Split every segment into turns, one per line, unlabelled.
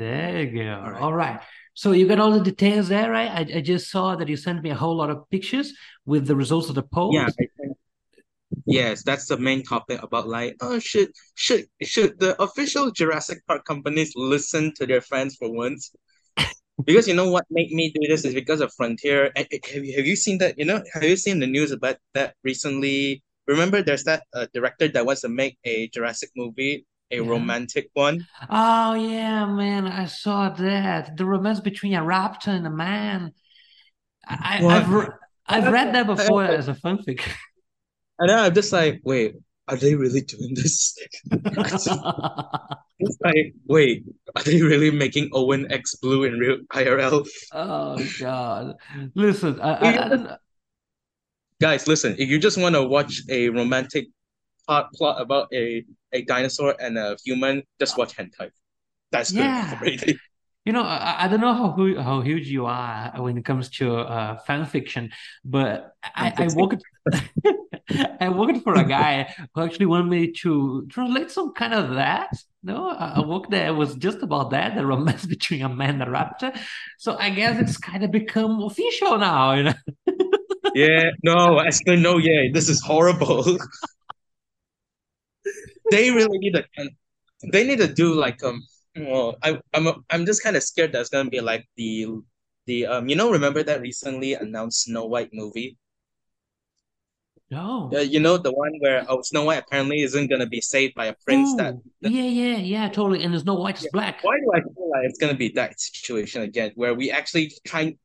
There you go. All right. All right. So you got all the details there, right? I, I just saw that you sent me a whole lot of pictures with the results of the poll.
Yeah. Yes, that's the main topic about like, oh, should should should the official Jurassic Park companies listen to their fans for once? because you know what made me do this is because of Frontier. Have you, have you seen that? You know, have you seen the news about that recently? Remember, there's that uh, director that wants to make a Jurassic movie, a yeah. romantic one.
Oh yeah, man, I saw that the romance between a raptor and a man. I, have re- I've read that before as a fanfic.
And then I'm just like, wait, are they really doing this? it's like, wait, are they really making Owen X Blue in real IRL?
Oh God! Listen, I, I, I
guys, listen. If you just want to watch a romantic plot, plot about a a dinosaur and a human, just watch hentai. That's yeah. good.
You know, I, I don't know how how huge you are when it comes to uh, fan fiction, but I, I worked I worked for a guy who actually wanted me to translate some kind of that. No, a work that was just about that, the romance between a man and a raptor. So I guess it's kind of become official now, you know.
yeah, no, actually, no, yeah, this is horrible. They really need to, they need to do like um well, I I'm I'm just kind of scared that's gonna be like the the um you know remember that recently announced Snow White movie?
No.
Uh, you know the one where oh Snow White apparently isn't gonna be saved by a prince that,
that yeah yeah yeah totally and there's no white yeah. black.
Why do I feel like it's gonna be that situation again where we actually try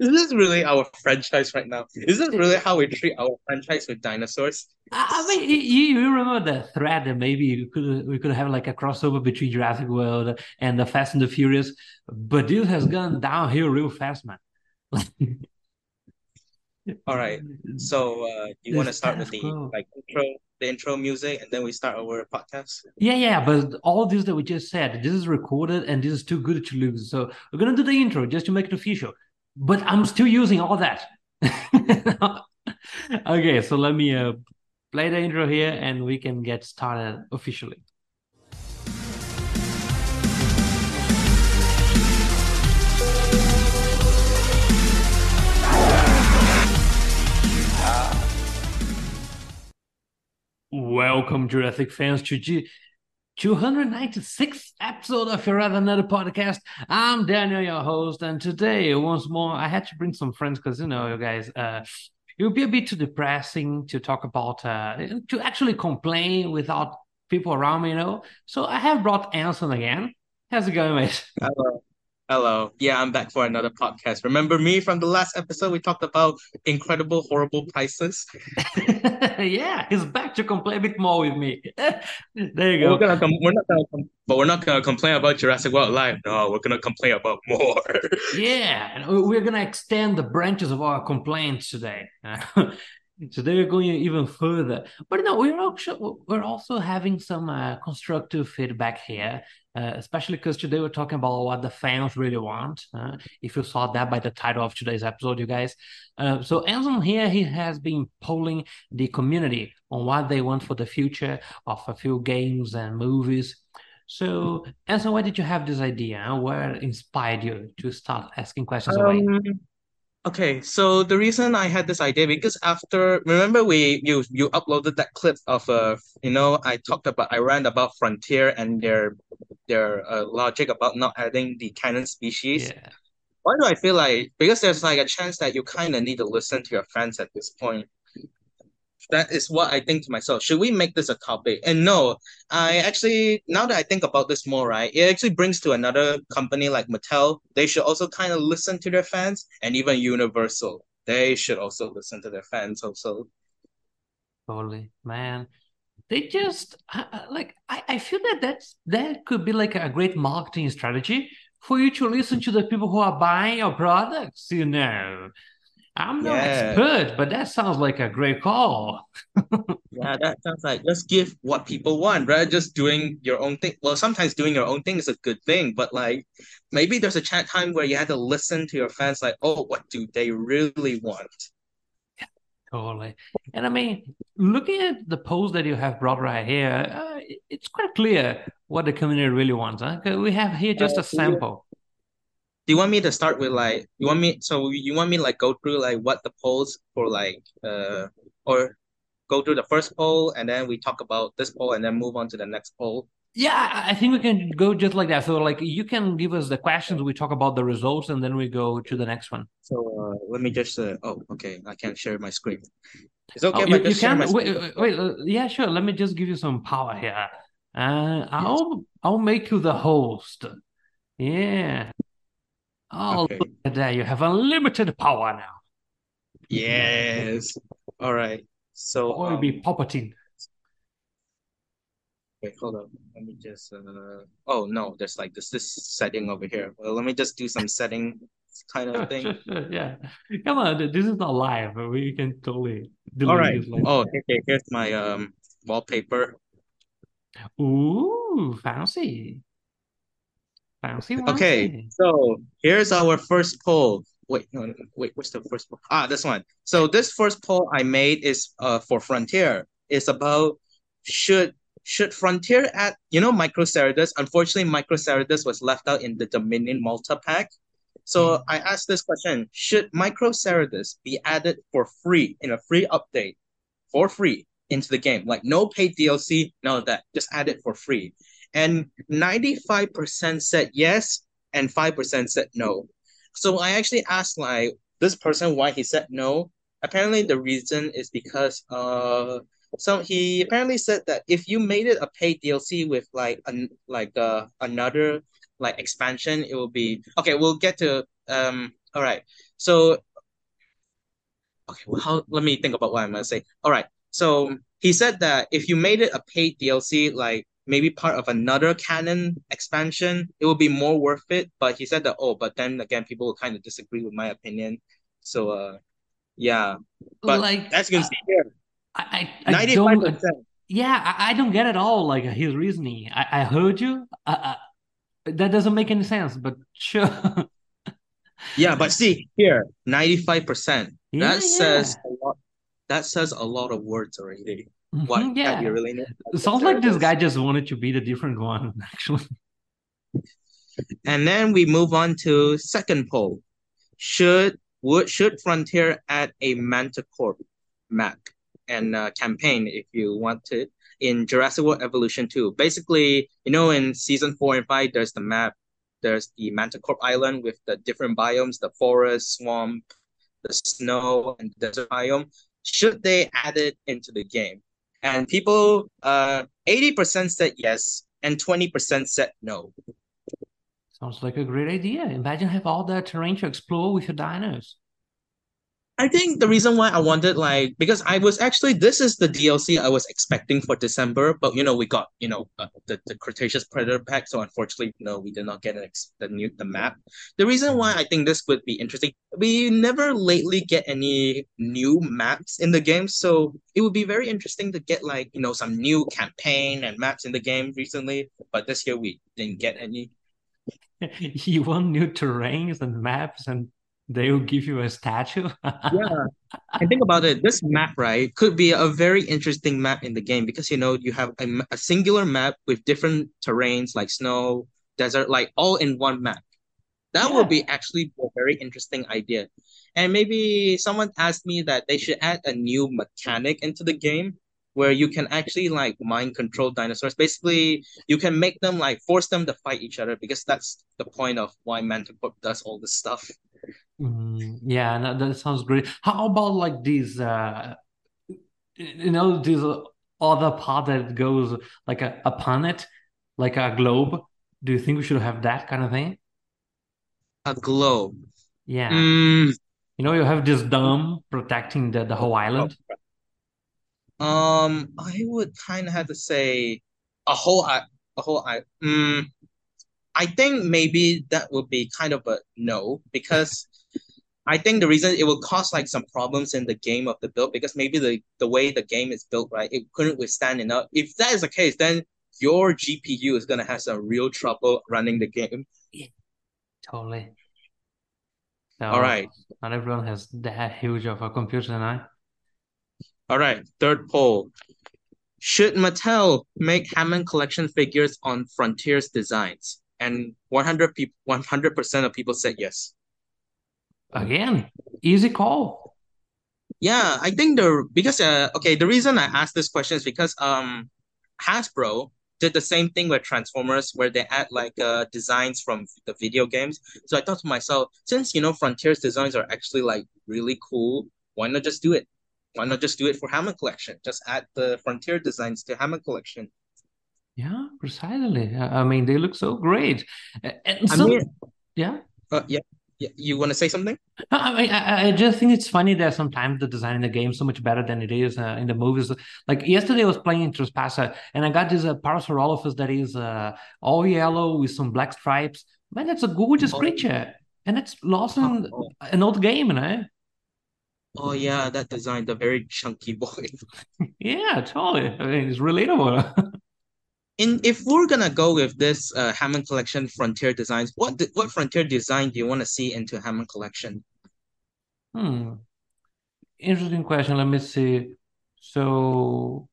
is this really our franchise right now? Is this really how we treat our franchise with dinosaurs?
I mean, you, you remember the thread that maybe you could we could have like a crossover between Jurassic World and the Fast and the Furious, but this has gone downhill real fast, man.
All right, so uh, you want to start with the cool. like intro, the intro music, and then we start our podcast.
Yeah, yeah, but all this that we just said, this is recorded, and this is too good to lose. So we're gonna do the intro just to make it official but I'm still using all that. okay, so let me uh, play the intro here and we can get started officially. Welcome, Jurassic fans, to G 296th episode of your Rather Another podcast. I'm Daniel, your host, and today, once more, I had to bring some friends because you know, you guys, uh, it would be a bit too depressing to talk about, uh, to actually complain without people around me, you know. So I have brought Anson again. How's it going, mate?
Hello. Hello. Yeah, I'm back for another podcast. Remember me from the last episode? We talked about incredible, horrible prices.
yeah, he's back to complain a bit more with me. there you go.
We're gonna com- we're not gonna com- but we're not gonna complain about Jurassic World Live. No, we're gonna complain about more.
yeah, we're gonna extend the branches of our complaints today. Today we're going even further, but no, we're also we're also having some uh, constructive feedback here, uh, especially because today we're talking about what the fans really want. Uh, if you saw that by the title of today's episode, you guys. Uh, so Anson here, he has been polling the community on what they want for the future of a few games and movies. So, Anson, why did you have this idea? Where inspired you to start asking questions um, away?
Okay, so the reason I had this idea because after remember we you you uploaded that clip of uh you know I talked about I ran about Frontier and their their uh, logic about not adding the canon species.
Yeah.
Why do I feel like because there's like a chance that you kind of need to listen to your friends at this point that is what I think to myself. Should we make this a topic? And no, I actually now that I think about this more, right, it actually brings to another company like Mattel. They should also kind of listen to their fans, and even Universal. They should also listen to their fans also.
Totally, man. They just like I, I feel that that's that could be like a great marketing strategy for you to listen to the people who are buying your products. You know, I'm no yeah. expert, but that sounds like a great call.
yeah, that sounds like just give what people want, right? Just doing your own thing. Well, sometimes doing your own thing is a good thing, but like maybe there's a chat time where you have to listen to your fans, like, oh, what do they really want?
Yeah, totally. And I mean, looking at the post that you have brought right here, uh, it's quite clear what the community really wants. Huh? We have here just a sample.
Do you want me to start with like you want me so you want me like go through like what the polls for like uh or go through the first poll and then we talk about this poll and then move on to the next poll?
Yeah, I think we can go just like that. So, like, you can give us the questions, we talk about the results, and then we go to the next one.
So uh, let me just uh, oh okay I can't share my screen. It's okay
Oh, you, you can wait, wait, uh, yeah, sure. Let me just give you some power here. Uh, I'll I'll make you the host. Yeah. Oh,
Okay.
that. You have unlimited power now.
Yes. All right. So
you'll be
um
Palpatine.
wait, hold on. Let me just uh oh no, there's like this this setting over here. Well, let me just do some setting kind of thing.
sure, sure. Yeah. Come on, this is not live. We can totally
All
delete
right. Oh, okay, here's my um wallpaper.
Ooh, fancy. Fancy
Okay, so here's our first poll. Wait, no, no, wait, what's the first poll? Ah, this one. So this first poll I made is uh for Frontier. It's about should should Frontier add, you know, Microceratus? Unfortunately, Microceratus was left out in the Dominion Malta pack. So I asked this question, should Microceratus be added for free in a free update for free into the game? Like no paid DLC, none of that. Just add it for free. And 95% said yes, and 5% said no. So I actually asked like this person why he said no. Apparently the reason is because uh so he apparently said that if you made it a paid DLC with like an like uh another like expansion, it will be okay, we'll get to um all right. So okay, well how let me think about what I'm gonna say. All right. So he said that if you made it a paid DLC, like maybe part of another canon expansion, it would be more worth it. But he said that, oh, but then again, people will kind of disagree with my opinion. So uh yeah. But
Like,
you can
I,
see here,
I, I I don't, yeah, I, I don't get at all, like, his reasoning. I, I heard you. I, I, that doesn't make any sense, but sure.
Yeah, but see here, 95%.
Yeah,
That says
yeah.
a lot. That says a lot of words already. What
Mhm,
we
yeah.
really need
It sounds like this guy just wanted to be the different one, actually.
And then we move on to second poll. Should would should Frontier add a Manticore map and uh, campaign if you want to in Jurassic World Evolution 2? Basically, you know, in season four and five, there's the map, there's the Manticore Island with the different biomes, the forest, swamp, the snow, and the desert biome. Should they add it into the game? And people, uh, 80% said yes, and 20% said no.
Sounds like a great idea. Imagine have all that terrain to explore with your dinos.
I think the reason why I wanted like because I was actually this is the DLC I was expecting for December, but you know we got you know uh, the the Cretaceous Predator pack, so unfortunately no we did not get an ex- the new the map. The reason why. I think this would be interesting, we never lately get any new maps in the game, so it would be very interesting to get like you know some new campaign and maps in the game recently. But this year we didn't get any.
You want new terrains and maps, and they will give you a statue?
Yeah, And think about it, this map, right, could be a very interesting map in the game because you know you have a singular map with different terrains like snow, desert, like all in one map. That would be actually a very interesting idea. And maybe someone asked me that they should add a new mechanic into the game where you can actually like mind control dinosaurs. Basically, you can make them like force them to fight each other because that's the point of why Manticore does all this stuff.
Mm, yeah, no, that sounds great. How about like these, uh, you know, this other part that goes like a, a planet, like a globe? Do you think we should have that kind of thing?
A globe.
Yeah.
Mm,
You know, you have this dome protecting the, the whole island.
Um, I would kind of have to say a whole a whole I mm, I think maybe that would be kind of a no because I think the reason it will cause like some problems in the game of the build because maybe the the way the game is built, right, it couldn't withstand enough. If that is the case, then your GPU is gonna have some real trouble running the game.
Yeah, Totally.
All right.
not everyone has that huge of a computer now.
All right, third poll. Should Mattel make Hammond collection figures on Frontiers designs? And 100 people 100% of people said yes.
Again, easy call.
Yeah, I think the because uh okay, the reason I asked this question is because um Hasbro did the same thing with Transformers where they add like uh designs from the video games. So I thought to myself, since you know Frontiers designs are actually like really cool, why not just do it? Why not just do it for Hammond Collection? Just add the Frontier designs to Hammond Collection.
Yeah, precisely. I mean, they look so great. And
I mean,
yeah.
uh, yeah, yeah. You want to say something?
I mean, I, I just think it's funny that sometimes the design in the game is so much better than it is uh, in the movies. Like yesterday, I was playing Trespasser, and I got this uh, Parasaurolophus that is uh, all yellow with some black stripes. Man, that's a gorgeous
Oh,
creature, and it's lost in
oh,
an old game, you know?
oh, yeah, that design, the very chunky boy.
Yeah, totally. I mean, it's relatable.
In if we're gonna go with this uh, Hammond Collection Frontier designs, what what Frontier design do you want to see into Hammond Collection?
Hmm, interesting question. Let me see. So,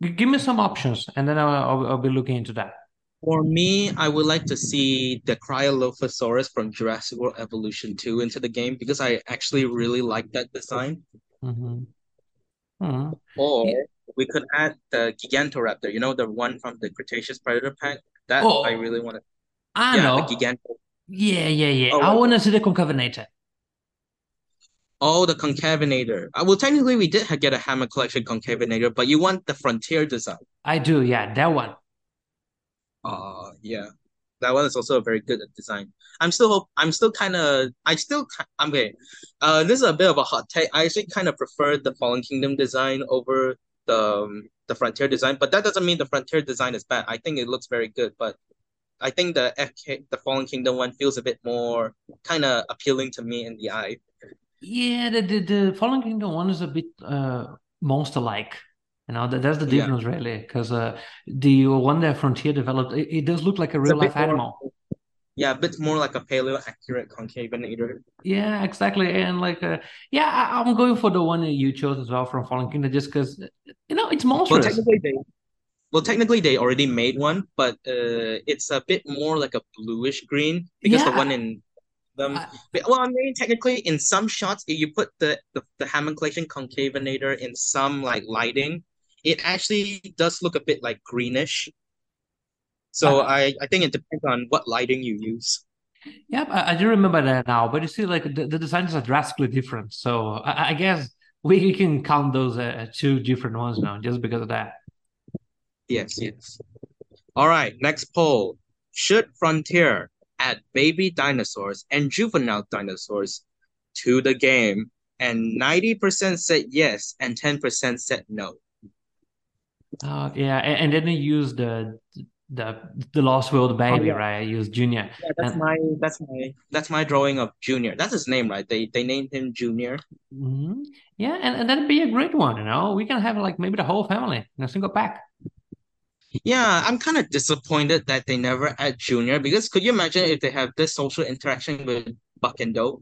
give me some options, and then I'll, I'll, I'll be looking into that.
For me, I would like to see the Cryolophosaurus from Jurassic World Evolution 2 into the game because I actually really like that design.
hmm Hmm. Yeah.
We could add the Gigantoraptor, you know, the one from the Cretaceous Predator pack. That I
Oh,
really want to.
I
Yeah, the
know.
Gigantor.
Yeah, yeah, yeah.
Oh,
I want to see the Concavenator.
Oh, the Concavenator. Uh, well, technically, we did get a Hammond Collection Concavenator, but you want the Frontier design.
I do, yeah, that one.
Uh, yeah. That one is also a very good design. I'm still hope I'm still kind of I still I'm okay. Uh, this is a bit of a hot take. I actually kind of prefer the Fallen Kingdom design over the um, the Frontier design, but that doesn't mean the Frontier design is bad. I think it looks very good, but I think the FK the Fallen Kingdom one feels a bit more kind of appealing to me in the eye.
Yeah, the the, the Fallen Kingdom one is a bit uh monster-like. You know, that, that's the
Yeah,
difference really, because uh the one that Frontier developed, it, it does look like a real life
more
animal.
Yeah, a bit more like a paleo accurate Concavenator.
Yeah, exactly. And like uh yeah, I, I'm going for the one that you chose as well from Fallen Kingdom just because you know it's
Well,
monstrous.
technically they Well, technically they already made one, but uh, it's a bit more like a bluish green because the one in them.
I,
Well, I mean, technically, in some shots, if you put the the, the Hammond Collection Concavenator in some like lighting, it actually does look a bit like greenish. So
I,
I think it depends on what lighting you use.
Yeah, I, I do remember that now. But you see, like the, the designs are drastically different. So I, I guess we can count those uh, two different ones now, just because of that.
Yes, yes. All right, next poll. Should Frontier add baby dinosaurs and juvenile dinosaurs to the game? And 90% said yes, and 10% said no.
Uh, yeah, and, and then they use the the the Lost World
Oh
baby,
yeah.
right? I was Junior,
Yeah, that's
and
my that's my that's my drawing of Junior. That's his name, right? They they named him Junior.
mhm. yeah, and, and that'd be a great one. You know, we can have like maybe the whole family in a single pack.
Yeah, I'm kind of disappointed that they never add Junior because could you imagine if they have this social interaction with Buck and Doe?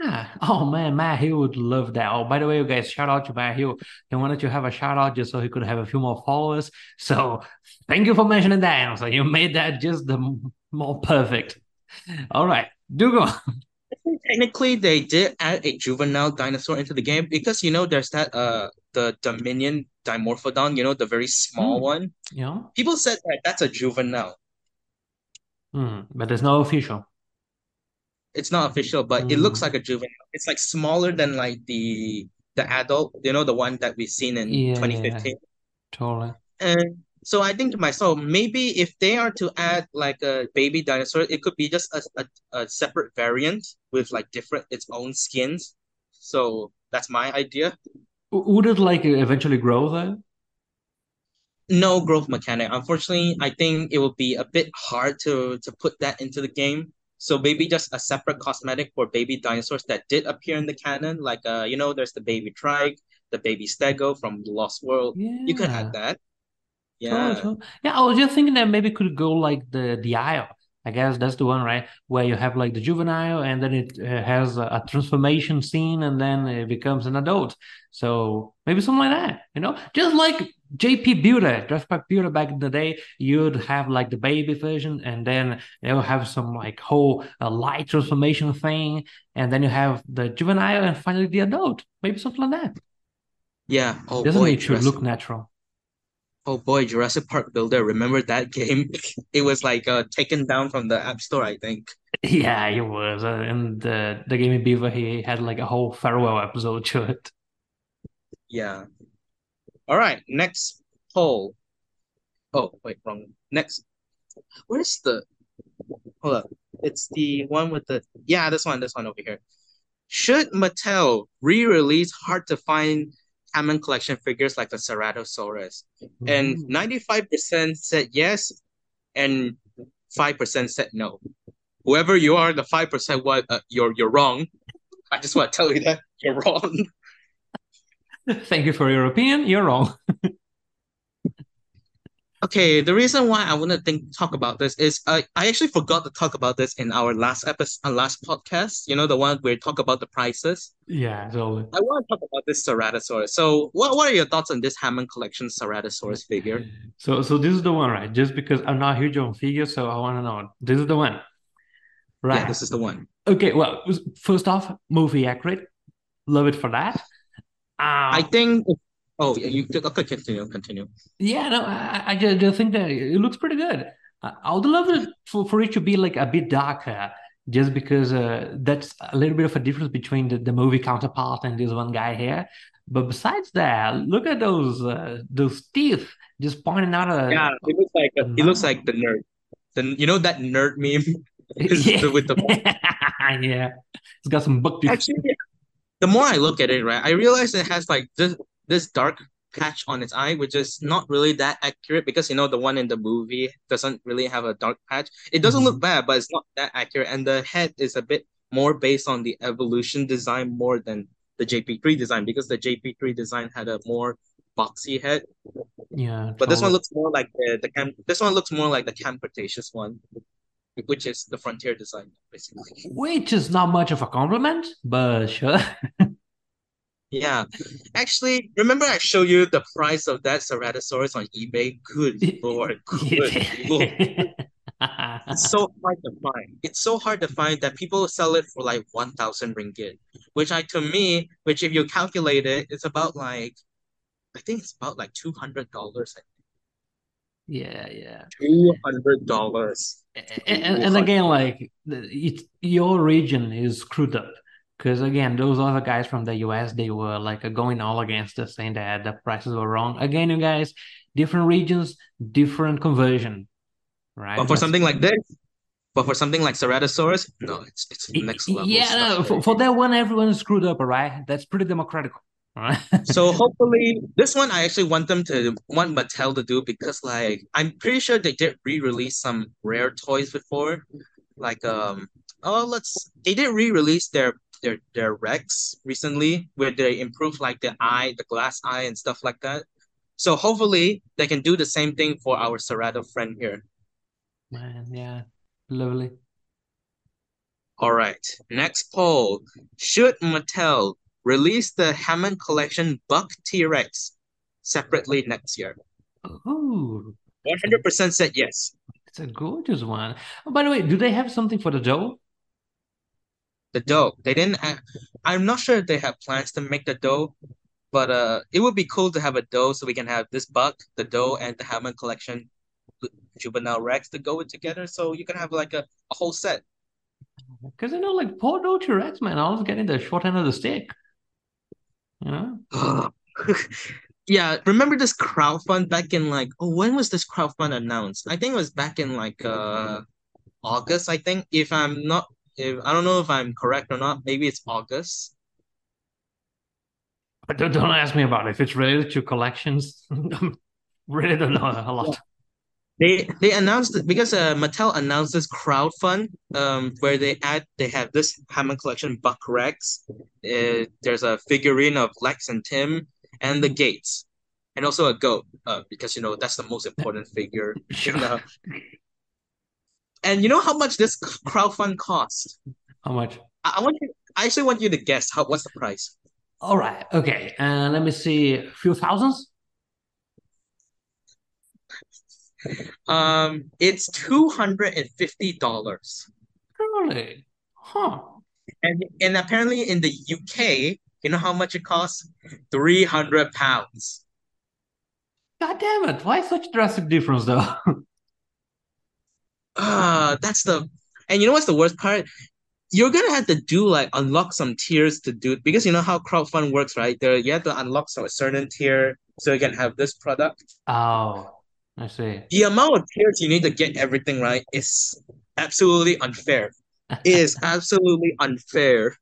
Yeah. Oh man, Matt Hill would love that. Oh, by the way, you guys, shout out to Matt Hill. He wanted to have a shout out just so he could have a few more followers. So thank you for mentioning that. So you made that just the more perfect. All right, do go.
Technically, they did add a juvenile dinosaur into the game because you know there's that uh the Dominion Dimorphodon, you know, the very small
Hmm.
one.
Yeah.
People said that that's a juvenile.
Hmm. But there's no official.
It's not official, but it looks
Hmm.
like a juvenile. It's like smaller than like the the adult, you know, the one that we've seen in
Yeah, yeah, yeah,
2015.
totally.
And so I think to myself, maybe if they are to add like a baby dinosaur, it could be just a, a, a separate variant with like different its own skins. So that's my idea.
Would it like eventually grow though?
No growth mechanic. Unfortunately, I think it would be a bit hard to to put that into the game. So maybe just a separate cosmetic for baby dinosaurs that did appear in the canon, like uh, you know, there's the baby Trike, the baby Stego from the Lost World. Yeah. You could add that. Yeah.
totally. Yeah, I was just thinking that maybe could go like the the Isle. I guess that's the one, right? Where you have like the juvenile and then it uh, has a, a transformation scene and then it becomes an adult. So maybe something like that, you know? Just like JP Builder, Jurassic Park Builder back in the day, you'd have like the baby version and then they'll have some like whole uh, light transformation thing. And then you have the juvenile and finally the adult. Maybe something like that.
Yeah. Oh
Doesn't
boy,
it should
Jurassic
look natural?
Oh boy, Jurassic Park Builder. Remember that game? It was like uh, taken down from the App Store, I think.
Yeah, it was. Uh, and the the Gaming Beaver, he had like a whole farewell episode to it.
Yeah. All right, next poll. Oh, wait, wrong. Next. Where's the hold up. It's the one with the yeah, this one, this one over here. Should Mattel re-release hard to find Hammond collection figures like the Ceratosaurus? And 95% said yes, and 5% said no. Whoever you are, the 5% what uh, you're you're wrong. I just want to tell you that you're wrong.
Thank you for your opinion. You're wrong.
Okay, the reason why I want to think talk about this is I, I actually forgot to talk about this in our last episode, uh, last podcast. You know the one where we talk about the prices.
Yeah, totally.
I want to talk about this Ceratosaurus. So, what what are your thoughts on this Hammond collection Ceratosaurus figure?
So so this is the one, right? Just because I'm not huge on figures, so I want to know. This is the one.
Yeah,
Right.
this is the one.
Okay, well, first off, movie accurate. Love it for that.
I
Um,
think. Oh, yeah, you okay, continue, continue.
yeah, no, I, I just, just think that it looks pretty good. I, I would love it for, for it to be like a bit darker, just because uh, that's a little bit of a difference between the, the movie counterpart and this one guy here. But besides that, look at those uh, those teeth just pointing out
Yeah,
a,
he looks like
a
a, he looks like the nerd. The you know that nerd meme
Yeah,
with the
yeah. It's got some buck teeth.
actually the more I look at it, right, I realize it has like this this dark patch on its eye, which is not really that accurate because you know the one in the movie doesn't really have a dark patch. It doesn't look
Mhm.
bad, but it's not that accurate, and the head is a bit more based on the evolution design more than the JP3 design because the JP3 design had a more boxy head,
Yeah,
but this one looks more like the the cam. This one looks more like the Camp Cretaceous one, which is the Frontier design, basically.
Which is not much of a compliment, but sure.
Yeah, actually, remember I showed you the price of that Ceratosaurus on eBay? Good lord, good lord. It's so hard to find. It's so hard to find that people sell it for like 1,000 ringgit, which I, to me, which if you calculate it, it's about like, I think it's about like $200.
Yeah, yeah.
$200.
And, and, and again, like it, your region is screwed up because again, those other guys from the US, they were like going all against us, saying that the prices were wrong. Again, you guys, different regions, different conversion, right?
But for
That's
something like this, but for something like Ceratosaurus, no, it's it's next level
yeah,
stuff.
no, for, for that one, everyone is screwed up, all right? That's pretty democratic, all right?
So hopefully this one I actually want them to want Mattel to do because like I'm pretty sure they did re-release some rare toys before. Like um oh let's they did re-release their their their Rex recently where they improved like the eye, the glass eye and stuff like that. So hopefully they can do the same thing for our Serato friend here.
Man, yeah, lovely.
All right. Next poll. Should Mattel release the Hammond Collection Buck T-Rex separately next year?
A,
100% said yes.
it's a gorgeous one. Oh, by the way, do they have something for the Doe?
The Doe. They didn't have, I'm not sure if they have plans to make the Doe, but uh it would be cool to have a Doe so we can have this buck, the Doe, and the Hammond Collection Juvenile Rex to go with together. So you can have like a, a whole set.
Because you know, like poor Doe T-Rex, man, always getting the short end of the stick. Know?
Yeah, remember this crowdfund back in like oh when was this crowdfund announced? I think it was back in like uh August, I think. If I'm not if I don't know if I'm correct or not, maybe it's August.
But don't, don't ask me about it. If it's related to collections, really don't know a lot.
They they announced it because uh Mattel announced this crowdfund um where they add they have this Hammond collection Buck Rex. Uh, there's a figurine of Lex and Tim and the Gates. And also a goat, uh, because you know that's the most important figure
Sure.
the And you know how much this crowdfund cost?
How much?
I, I want you. I actually want you to guess how. What's the price?
All right. Okay. And uh, let me see. A few thousands.
Um, it's two hundred and fifty dollars.
Really? Huh.
And and apparently in the UK, you know how much it costs? Three hundred pounds.
God damn it! Why such drastic difference, though?
Ah, uh, that's the. And you know what's the worst part? You're gonna have to do like unlock some tiers to do because you know how crowdfund works, right? There you have to unlock some a certain tier so you can have this product.
Oh, I see.
The amount of tiers you need to get everything right is absolutely unfair. it is absolutely unfair.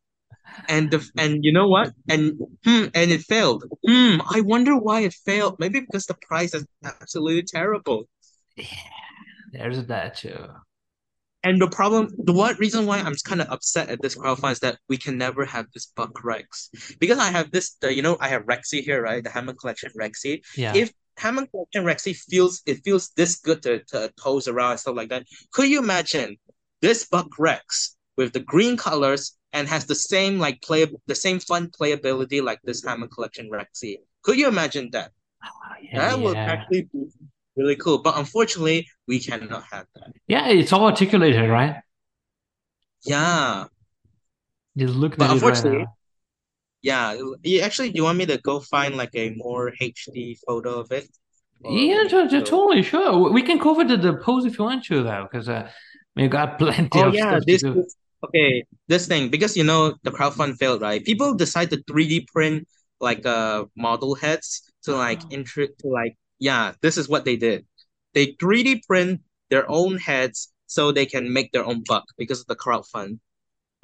And the and you know what? And hmm, and it failed. Hmm, I wonder why it failed. Maybe because the price is absolutely terrible.
Yeah, there's that too.
And the problem, the one reason why I'm kind of upset at this crowdfund is that we can never have this Buck Rex because I have this, the, you know, I have Rexy here, right? The Hammond Collection Rexy.
Yeah.
If Hammond Collection Rexy feels it feels this good to, to toes around and stuff like that, could you imagine this Buck Rex with the green colors and has the same like play the same fun playability like this Hammond Collection Rexy? Could you imagine that?
Oh, yeah,
that would actually be really cool. But unfortunately, we cannot have that.
Yeah, it's all articulated, right?
Yeah.
Just look
but unfortunately,
right
yeah. You actually, do you want me to go find like a more HD photo of it?
yeah, to, to, totally sure. We can cover the, the pose if you want to, though, because uh, we got plenty
oh,
of
yeah,
stuff
this,
to do.
This, okay, this thing because you know the crowdfund failed, right? People decide to three D print like uh model heads to like oh. intro to like yeah, this is what they did. They 3D print their own heads so they can make their own buck because of the crowdfund.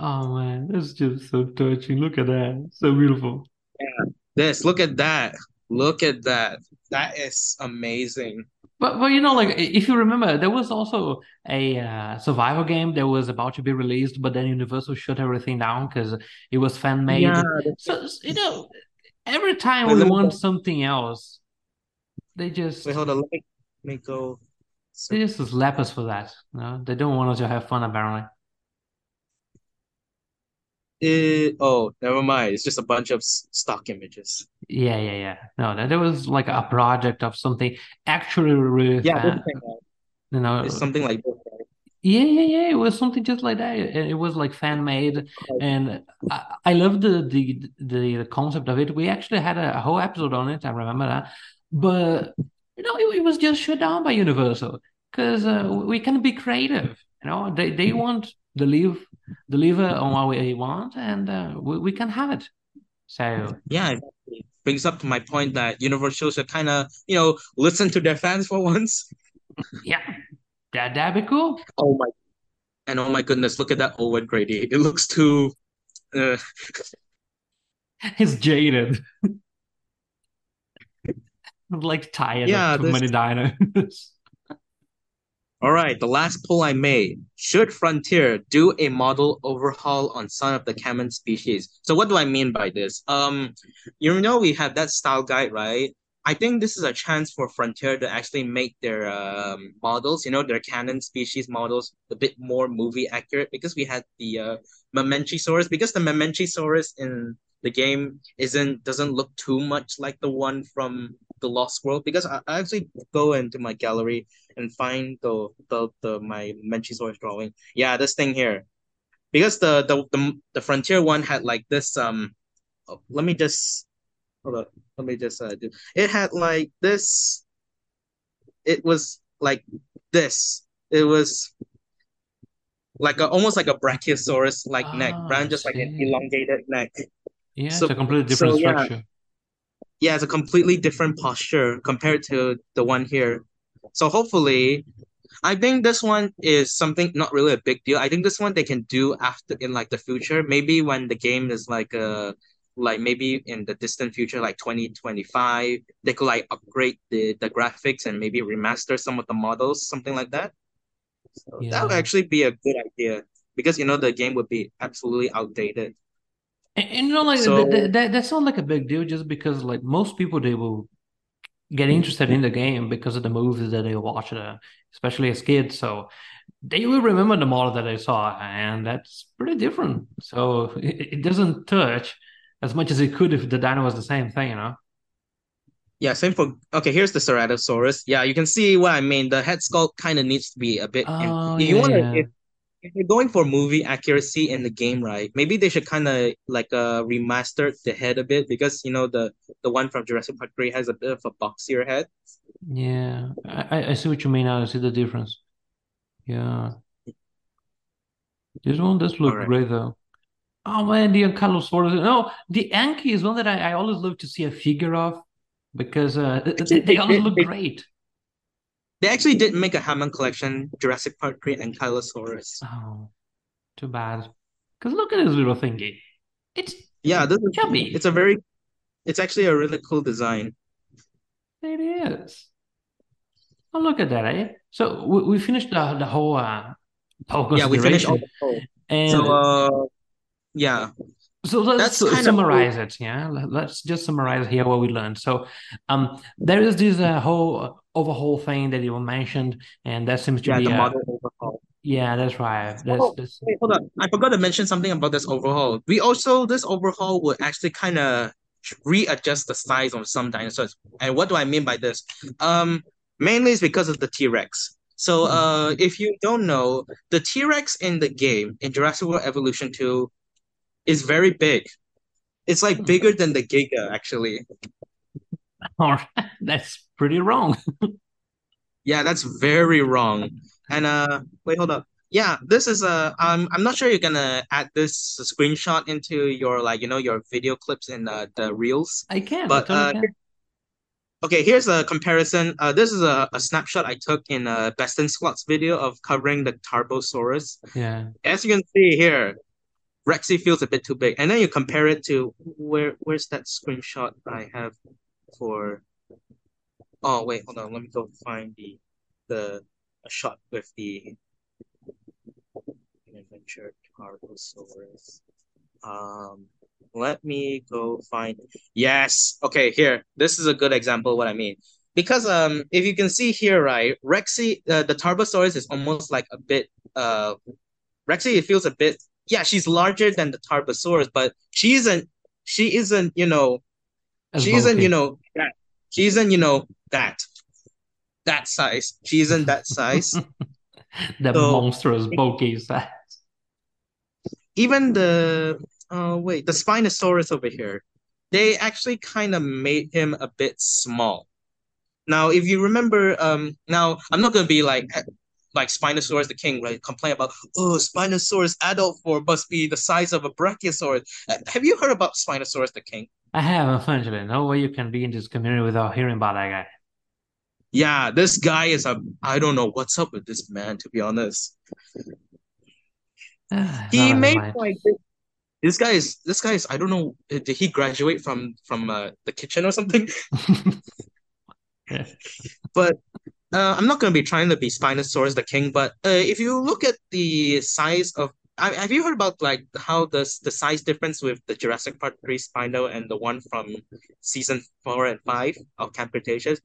Oh man, that's just so touching. Look at that. So beautiful.
Yeah. This, look at that. Look at that. That is amazing.
But but you know, like if you remember, there was also a uh, survival game that was about to be released, but then Universal shut everything down because it was fan made. Yeah, so you know, every time we want something else, they just
wait. Hold on. Let me, let me go.
They just slap us for that. No, they don't want us to have fun. Apparently.
It, oh, never mind. It's just a bunch of stock images.
Yeah, yeah, yeah. No, that there was like a project of something actually really.
Yeah, fan,
you know,
it's something like this. Right?
Yeah, yeah, yeah. It was something just like that. It, it was like fan made, and I, I love the, the the the concept of it. We actually had a, whole episode on it. I remember that, but you know, it, it was just shut down by Universal because uh, we can be creative. You know, they they want deliver deliver on what we want, and uh, we, we can have it. So
yeah, exactly. brings up to my point that Universal should kind of you know listen to their fans for once.
yeah, that that'd be cool.
Oh my, and oh my goodness, look at that Owen Grady. It looks too. Uh...
He's jaded. like tired yeah, of too many dinos.
All right, the last poll I made. Should Frontier do a model overhaul on some of the common species? So what do I mean by this? Um, you know we have that style guide, right? I think this is a chance for Frontier to actually make their um, models, you know, their canon species models a bit more movie accurate because we had the uh, Mamenchisaurus, because the Mamenchisaurus in the game isn't doesn't look too much like the one from the Lost World because I, I actually go into my gallery and find the the, the my Mamenchisaurus drawing. Yeah, this thing here. Because the, the the the frontier one had like this um oh, let me just hold on. Let me just uh do it had like this it was like this. It was like a almost like a brachiosaurus like oh, neck, rather just like an elongated neck.
Yeah, so, it's a completely different so, structure.
Yeah, yeah, it's a completely different posture compared to the one here. So hopefully, I think this one is something not really a big deal. I think this one they can do after in like the future, maybe when the game is like a uh, like maybe in the distant future, like 2025, they could like upgrade the, the graphics and maybe remaster some of the models, something like that. So yeah. that would actually be a good idea because you know the game would be absolutely outdated.
And, and you know, like so, that, that that's not like a big deal, just because like most people they will get interested in the game because of the movies that they watched, uh, especially as kids. So they will remember the model that they saw, and that's pretty different. So it, it doesn't touch as much as it could if the dino was the same thing, you know.
Yeah, same for okay. Here's the Ceratosaurus. Yeah, you can see what I mean. The head sculpt kind of needs to be a bit.
Oh
if you want to, if, you're going for movie accuracy in the game, right? Maybe they should kind of like uh remaster the head a bit because you know the the one from Jurassic Park 3 has a bit of a boxier head.
yeah. I I see what you mean. I see the difference. Yeah, this one does look
right.
great though. Oh man, the Ankylosaurus. No, the Anky is one that I, I always love to see a figure of because uh, th-
Actually,
th- they
they
always look great.
They actually did make a Hammond collection, Jurassic Park 3 and Ankylosaurus.
Oh, too bad. Because look at this little thingy. It's
Yeah, this is it's a very it's actually a really cool design.
It is. Oh, look at that, eh? So we, we finished the, the whole uh, whole
Yeah, we finished all the. So
and
uh yeah,
so let's
that's
su-
kind of
summarize it. Yeah, Let- let's just summarize here what we learned. So, um, there is this uh, whole overhaul thing that you mentioned, and that seems to
yeah,
be
the
a
model overhaul.
yeah, that's right. That's
Oh,
that's
wait, hold on. I forgot to mention something about this overhaul. We also, this overhaul would actually kind of readjust the size of some dinosaurs. And what do I mean by this? Um, mainly it's because of the T-Rex. So,
hmm.
uh, if you don't know, the T-Rex in the game, in Jurassic World Evolution 2, is very big. It's like
Hmm.
bigger than the Giga, actually.
All right, that's pretty wrong.
Yeah, that's very wrong. And uh, wait, hold up. Yeah, this is a um I'm not sure you're gonna add this screenshot into your like you know your video clips in uh, the reels,
I can, I
but
totally
uh
can.
okay, here's a comparison. Uh, this is a, a snapshot I took in uh Best in Slots video of covering the Tarbosaurus.
Yeah.
As you can see here, Rexy feels a bit too big, and then you compare it to where where's that screenshot I have for? Oh wait, hold on, let me go find the the a shot with the Adventure Tarbosaurus. Um, let me go find. Yes. Okay, here. This is a good example of what I mean. Because um, if you can see here, right, Rexy, uh, the Tarbosaurus is almost like a bit uh, Rexy. It feels a bit. Yeah, she's larger than the Tarbosaurus, but she isn't. She isn't. You know.
As
She isn't. You know that. She isn't. You know that that size. She isn't that size.
The
So
monstrous bulky size.
even the oh wait, the Spinosaurus over here, they actually kind of made him a bit small. Now, if you remember, um, now I'm not gonna be like like Spinosaurus the king, right? Complain about oh Spinosaurus adult form must be the size of a Brachiosaurus. Uh, Have you heard about Spinosaurus the king?
I have, unfortunately, no way you can be in this community without hearing about that guy.
Yeah, this guy is a I don't know what's up with this man, to be honest. He made like this guy is this guy is I don't know did he graduate from from uh, the kitchen or something?
Yeah.
But uh, I'm not going to be trying to be Spinosaurus the king, but uh, if you look at the size of, I, have you heard about like how the the size difference with the Jurassic Park 3 Spino and the one from season four and five of Camp Cretaceous?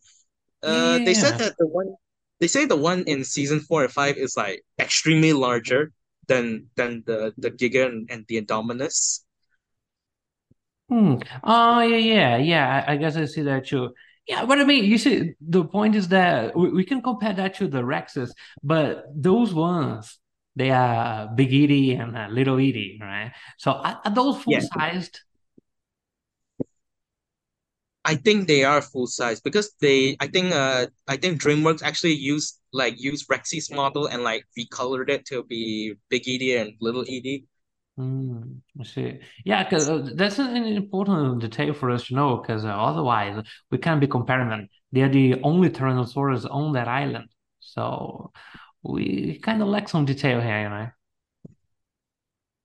Yeah,
Uh, they said that the one they say the one in season four and five is like extremely larger than than the the Giga and, and the Indominus.
Hmm. Oh, yeah, yeah, yeah. I, I guess I see that too. Yeah, but I mean, you see, the point is that we, we can compare that to the Rexes, but those ones, they are Big Edie and uh, Little Edie, right? So are, are those
Yeah,
full-sized?
I think they are full size because they I think uh I think DreamWorks actually used like used Rexy's model and like recolored it to be Big Edie and Little Edie.
Hmm. I see. Yeah, because uh, that's an an important detail for us to know, because uh, otherwise we can't be comparing them. They're the only Tyrannosaurus on that island, so we kind of lack some detail here, you know.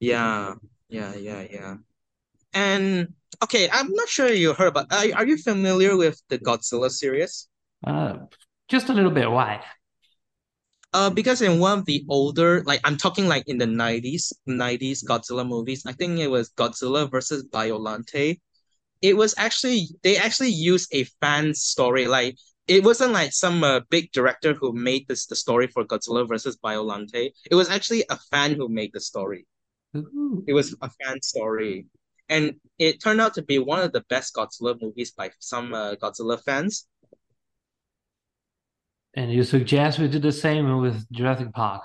Yeah, yeah, yeah, yeah. And okay, I'm not sure you heard about are, are you familiar with the Godzilla series?
Uh, just a little bit. Why?
Uh, because in one of the older, like I'm talking like in the 90s, 90s Godzilla movies, I think it was Godzilla versus Biollante. it was actually they actually used a fan story. Like it wasn't like some uh, big director who made this the story for Godzilla versus Biollante. It was actually a fan who made the story.
Ooh.
It was a fan story, and it turned out to be one of the best Godzilla movies by some uh, Godzilla fans.
And you suggest we do the same with Jurassic Park?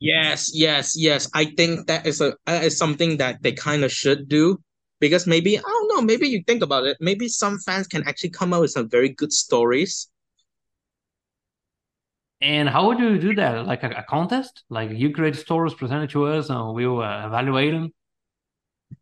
Yes, yes, yes. I think that is a uh, is something that they kind of should do because maybe I don't know. Maybe you think about it. Maybe some fans can actually come up with some very good stories.
And how would you do that? Like a, a contest? Like you create stories, present it to us, and we'll uh, evaluate them?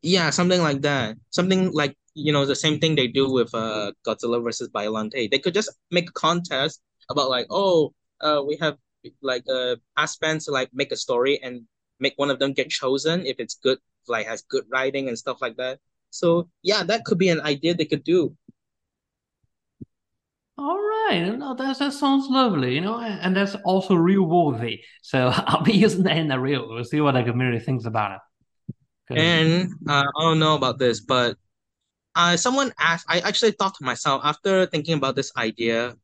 Yeah, something like that. Something like you know the same thing they do with uh Godzilla versus Biollante. They could just make a contest about like oh uh we have like uh ask fans to like make a story and make one of them get chosen if it's good like has good writing and stuff like that. So yeah, that could be an idea they could do.
All right, no, that that sounds lovely, you know, and, that's also real worthy. So I'll be using that in the reel. We'll see what the community thinks about it.
And uh, I don't know about this, but uh, someone asked. I actually thought to myself after thinking about this idea,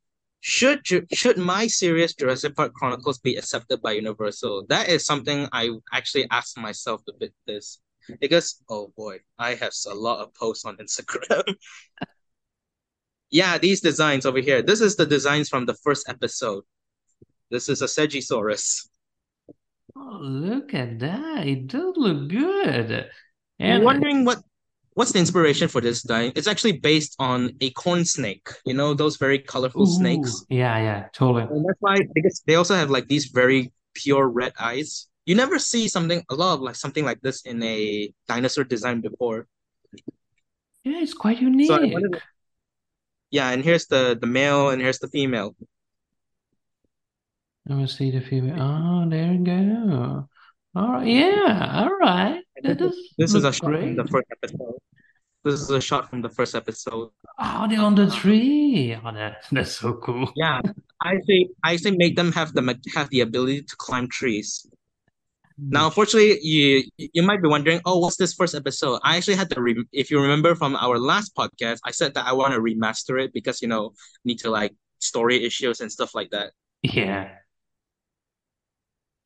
should should my series Jurassic Park Chronicles be accepted by Universal? That is something I actually asked myself a bit this because oh boy, I have a lot of posts on Instagram. yeah, these designs over here. This is the designs from the first episode. This is a Segisaurus.
oh, look at that! It does look good.
I'm
And
wondering what what's the inspiration for this design? It's actually based on a corn snake. You know those very colorful
ooh,
snakes.
yeah, yeah, totally.
And that's why because they also have like these very pure red eyes. You never see something a lot of like something like this in a dinosaur design before.
Yeah, it's quite unique.
wanted to, yeah, and here's the the male and here's the female.
Let me see the female. Oh, there you go. All right, yeah, all right. That
this is
does
this is a shot from the first episode. This is a shot from the first episode.
Oh, they're on the tree. Oh, that, that's so cool.
yeah, I say I say make them have the have the ability to climb trees. Now, unfortunately, you you might be wondering, oh, what's this first episode? I actually had to re if you remember from our last podcast, I said that I want to remaster it because you know need to like story issues and stuff like that.
Yeah.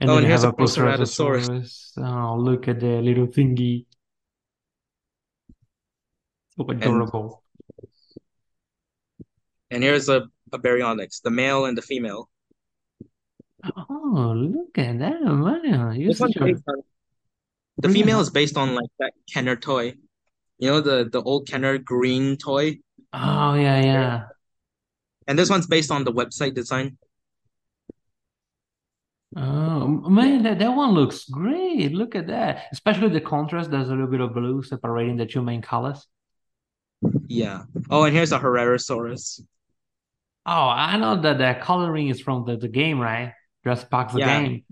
And
Oh, and here's a Proceratosaurus.
Oh, look at the little thingy. So adorable.
and here's a, a Baryonyx, the male and the female.
Oh, look at that, man. You're such a
the female is based on like that Kenner toy. You know the the old Kenner green toy?
Oh, yeah, yeah.
And this one's based on the website design.
Oh, man, that, that one looks great. Look at that. Especially the contrast. There's a little bit of blue separating the two main colors.
Yeah. Oh, and here's a Herrerasaurus.
Oh, I know that the coloring is from the, the game, right? Park's the
Yeah.
game.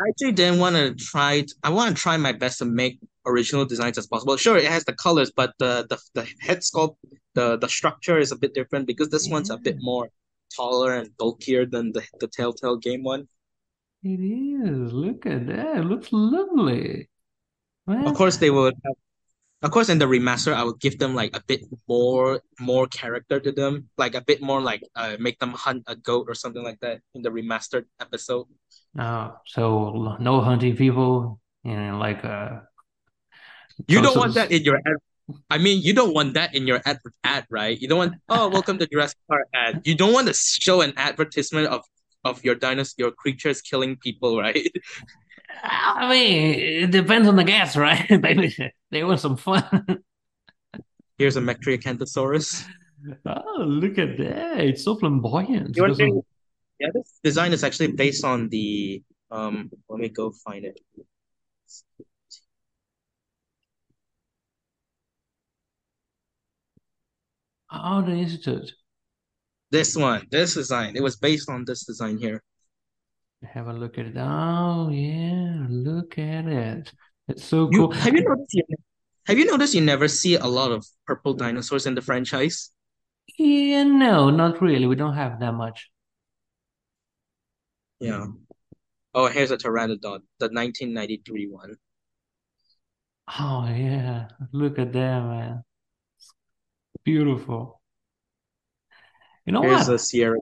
I actually didn't want to try. t- I want to try my best to make original designs as possible. Sure, it has the colors, but the the, the head sculpt, the the structure is a bit different because this one's a bit more taller and bulkier than the the Telltale game one.
It is. Look at that. It looks lovely.
Of course, they would have. Of course, in the remaster, I would give them like a bit more more character to them, like a bit more like uh, make them hunt a goat or something like that in the remastered episode.
oh, so no hunting people and like uh
You don't want that in your ad. I mean, you don't want that in your ad, ad, right? You don't want, oh, welcome to Jurassic Park ad. You don't want to show an advertisement of of your dinos, your creatures killing people, right?
I mean it depends on the gas, right? Maybe they want some fun.
Here's a Metriacanthosaurus.
Oh, look at that. It's so flamboyant.
You're
There's
yeah, this design is actually based on the um. Let me go find it.
oh the institute.
This one, this design, it was based on this design here.
Have a look at it. Oh yeah, look at it. It's so
You
cool.
have you noticed? You, have you noticed you never see a lot of purple dinosaurs in the franchise?
Yeah, no, not really. We don't have that much.
Yeah. Oh, here's a Pteranodon, the 1993 one.
Oh yeah, look at that, man. It's Beautiful. You know
Here's
what?
a Sierra.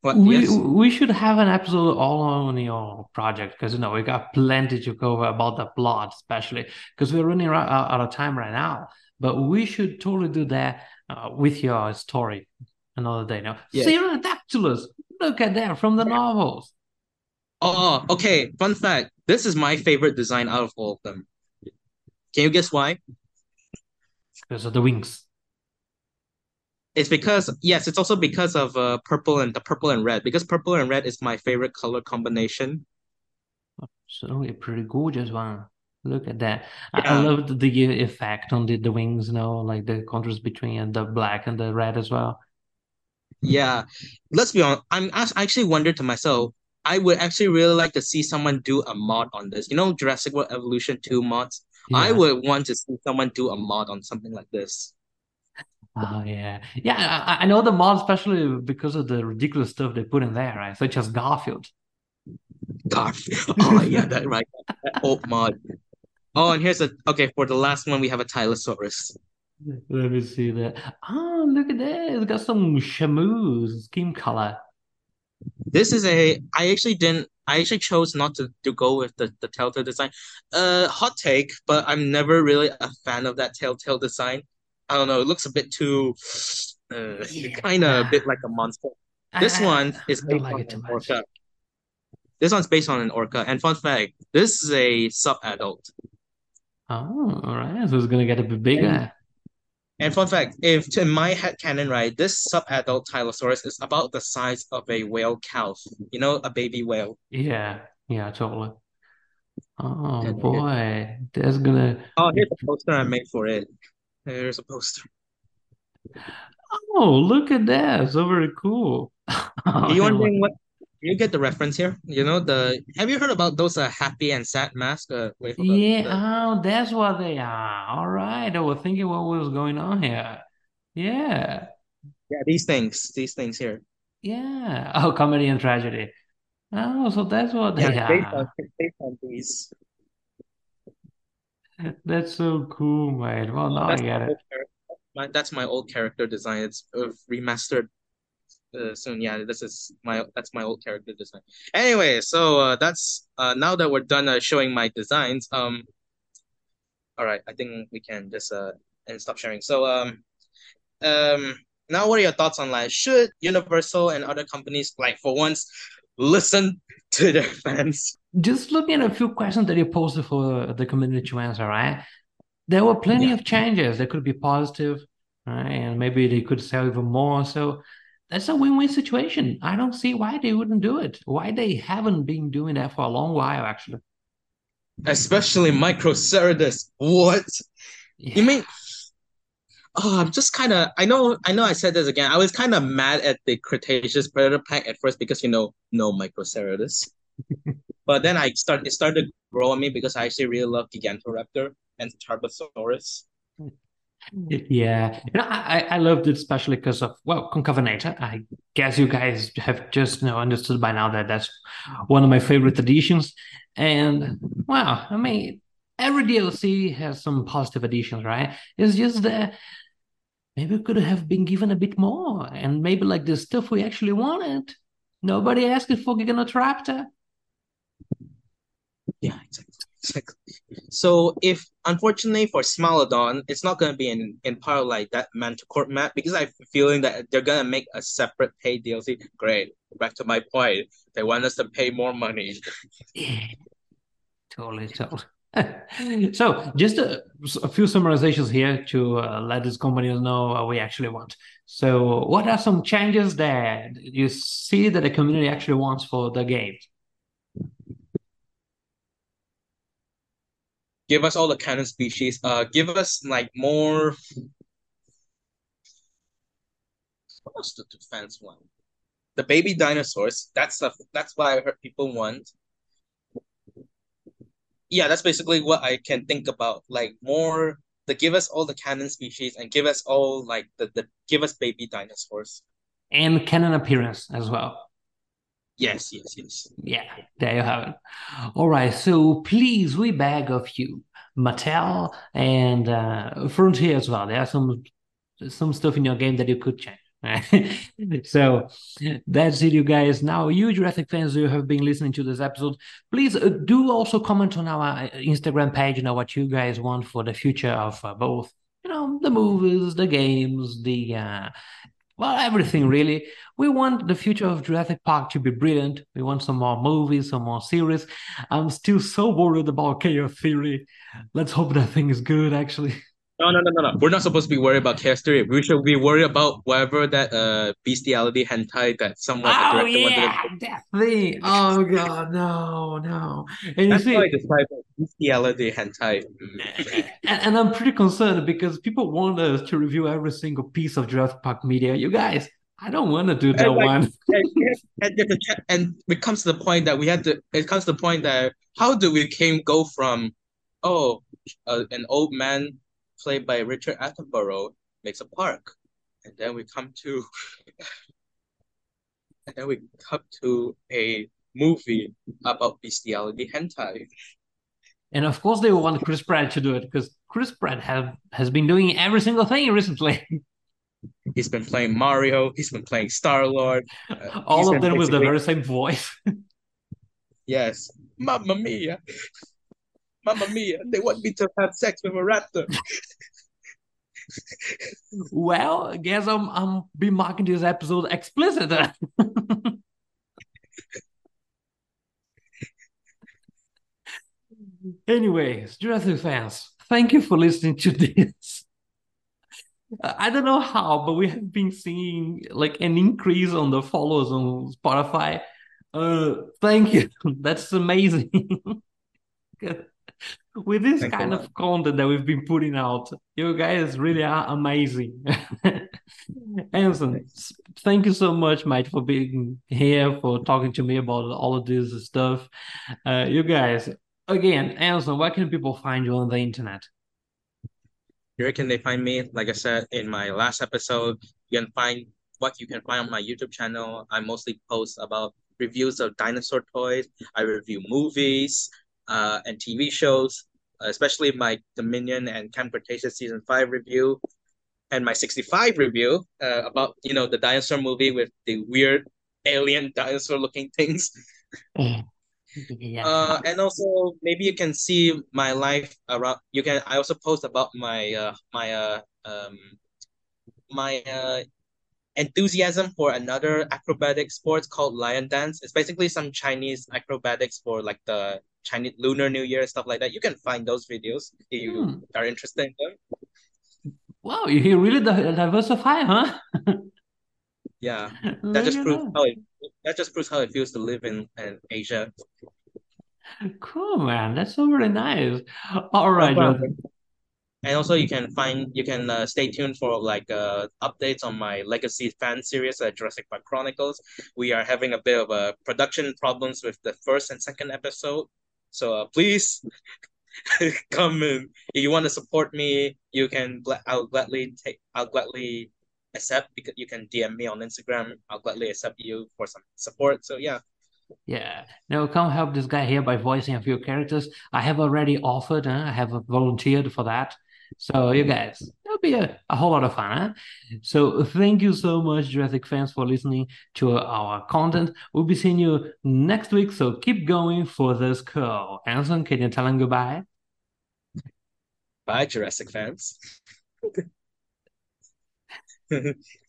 What?
We
Yes.
we should have an episode all on your project because you know we got plenty to cover about the plot, especially because we're running out of time right now. But we should totally do that uh, with your story another day. Now,
Yes.
Pterodactylus, look at that from the novels.
Oh, okay. Fun fact. This is my favorite design out of all of them. Can you guess why?
Because of the wings.
It's because yes, it's also because of uh purple and the purple and red. Because purple and red is my favorite color combination.
Certainly a pretty gorgeous one. Look at that. I, I loved the effect on the, the wings, you know, like the contrast between the black and the red as well.
Yeah, let's be honest. I'm I actually wondered to myself, I would actually really like to see someone do a mod on this. You know, Jurassic World Evolution 2 mods? I would want to see someone do a mod on something like this.
Oh yeah. Yeah, I, I know the mod especially because of the ridiculous stuff they put in there, right? Such as Garfield.
Garfield. Oh yeah, that right. That old mod. Oh, and here's a okay, for the last one we have a Tylosaurus.
Let me see that. Oh, look at that. It's got some Shamu's skin color.
This is a I actually didn't I actually chose not to, to go with the, the Telltale design. Uh hot take, but I'm never really a fan of that Telltale design. I don't know, it looks a bit too uh kind of a bit like a monster. This
I,
one
I
is based
like
on
it
an
much.
orca. This one's based on an orca. And fun fact, this is a sub-adult.
Oh, all right. So it's gonna get a bit bigger.
and fun fact, if in my head canon, right, this sub-adult Tylosaurus is about the size of a whale calf. You know, a baby whale.
Yeah, yeah, totally. Oh boy, that's gonna.
oh, here's a poster I made for it. Here's a poster.
Oh, look at that. So very cool.
Are you wondering what you get the reference here? You know the have you heard about those uh, happy and sad masks? Uh, wait, up.
Yeah,
The
oh, that's what they are. All right. I was thinking what was going on here. Yeah,
yeah, these things, these things here.
yeah. Oh, comedy and tragedy. Oh, so that's what
Yeah,
they
it's based on
are.
based on these.
That's so cool, mate. Well, now I
that's my
get it.
My, that's my old character design. It's uh, remastered uh, soon. Yeah, this is my that's my old character design. Anyway, so uh, that's uh now that we're done uh, showing my designs. Um, all right, I think we can just uh and stop sharing. So um um now what are your thoughts on like should Universal and other companies like for once listen to their fans?
Just looking at a few questions that you posted for the community to answer, right? There were plenty
Yeah.
of changes. They could be positive, right? And maybe they could sell even more. So that's a win-win situation. I don't see why they wouldn't do it. Why they haven't been doing that for a long while, actually.
Especially Microceratus. What? You mean Oh, I'm just kind of. I know. I know. I said this again. I was kind of mad at the Cretaceous Predator pack at first because you know no Microceratus. But then I start. It started to grow on me because I actually really love Gigantoraptor and Tarbosaurus.
Yeah, you know, I, I I loved it especially because of well, Concavenator. I guess you guys have just you know understood by now that that's one of my favorite additions. And wow, I mean, every DLC has some positive additions, right? It's just that maybe we could have been given a bit more, and maybe like the stuff we actually wanted. Nobody asked for Gigantoraptor.
Yeah, exactly. Exactly. So if unfortunately for Smilodon, it's not gonna be in in part like that Manticore map because I have a feeling that they're gonna make a separate paid DLC. Great. Back to my point. They want us to pay more money.
Yeah, totally, totally. So, just a, a few summarizations here to uh, let these companies know what we actually want. So, what are some changes that you see that the community actually wants for the game?
Give us all the canon species. Uh, give us like more. What do the fans want? The baby dinosaurs. That's the that's what I heard people want. Yeah, that's basically what I can think about. Like more the give us all the canon species and give us all like the, the give us baby dinosaurs.
And canon appearance as well.
Yes, yes, yes.
Yeah, there you have it. All right, so please, we beg of you, Mattel and uh, Frontier as well. There are some some stuff in your game that you could change. so that's it, you guys. Now, you Jurassic fans who have been listening to this episode, please uh, do also comment on our uh, Instagram page. You know what you guys want for the future of uh, both, you know, the movies, the games, the uh, well, everything really. We want the future of Jurassic Park to be brilliant. We want some more movies, some more series. I'm still so worried about Chaos Theory. Let's hope that thing is good, actually.
No, no, no, no, no. We're not supposed to be worried about Chaos Theory. We should be worried about whatever that uh bestiality hentai that someone
oh,
director
yeah,
wanted to
that. Oh god, no, no. And
That's
you see,
why I describe bestiality hentai.
and, and I'm pretty concerned because people want us to review every single piece of Jurassic Park media. You guys, I don't want to do that
And like,
one.
and, and, there's a cha- and it comes to the point that we had to. It comes to the point that how do we came go from, oh, uh, an old man played by Richard Attenborough makes a park, and then we come to, and then we come to a movie about bestiality hentai.
And of course, they want Chris Pratt to do it because Chris Pratt have has been doing every single thing recently.
He's been playing Mario. He's been playing Star Lord. Uh,
All of them with the very same voice.
Yes. Mamma mia. Mamma mia. They want me to have sex with a raptor.
well, I guess I'm I'm be marking this episode explicit. Anyways, Jurassic fans, thank you for listening to this. I don't know how, but we have been seeing like an increase on the followers on Spotify. Uh, thank you. That's amazing. With this
Thanks
kind of content that we've been putting out, you guys really are amazing. Anson, thank you so much, mate, for being here, for talking to me about all of this stuff. Uh, you guys, again, Anson, where can people find you on the internet?
Where can they find me? Like I said in my last episode, you can find what you can find on my YouTube channel. I mostly post about reviews of dinosaur toys. I review movies uh, and TV shows, especially my Dominion and Camp Cretaceous season five review, and my sixty five review uh, about you know the dinosaur movie with the weird alien dinosaur looking things.
Yeah.
Uh, and also maybe you can see my life around. You can. I also post about my uh my uh um my uh enthusiasm for another acrobatic sports called lion dance. It's basically some Chinese acrobatics for like the Chinese Lunar New Year stuff like that. You can find those videos if you
Hmm.
are interested in them.
Wow, you really diversify, huh?
Yeah, that just proves
that.
how it that just proves how it feels to live in, in Asia.
Cool, man. That's so very nice. All right,
No And also you can find you can uh, stay tuned for like uh updates on my Legacy fan series uh, Jurassic Park Chronicles. We are having a bit of a production problems with the first and second episode. So uh, please come. If you want to support me, you can I'll gladly take I'll gladly accept because you can DM me on Instagram. I'll gladly accept you for some support. So yeah.
Yeah. Now come help this guy here by voicing a few characters. I have already offered, huh? I have volunteered for that. So you guys, be a, a whole lot of fun, huh? So thank you so much, Jurassic fans, for listening to our content. We'll be seeing you next week, so keep going for this call. Anson, can you tell them goodbye?
Bye Jurassic fans.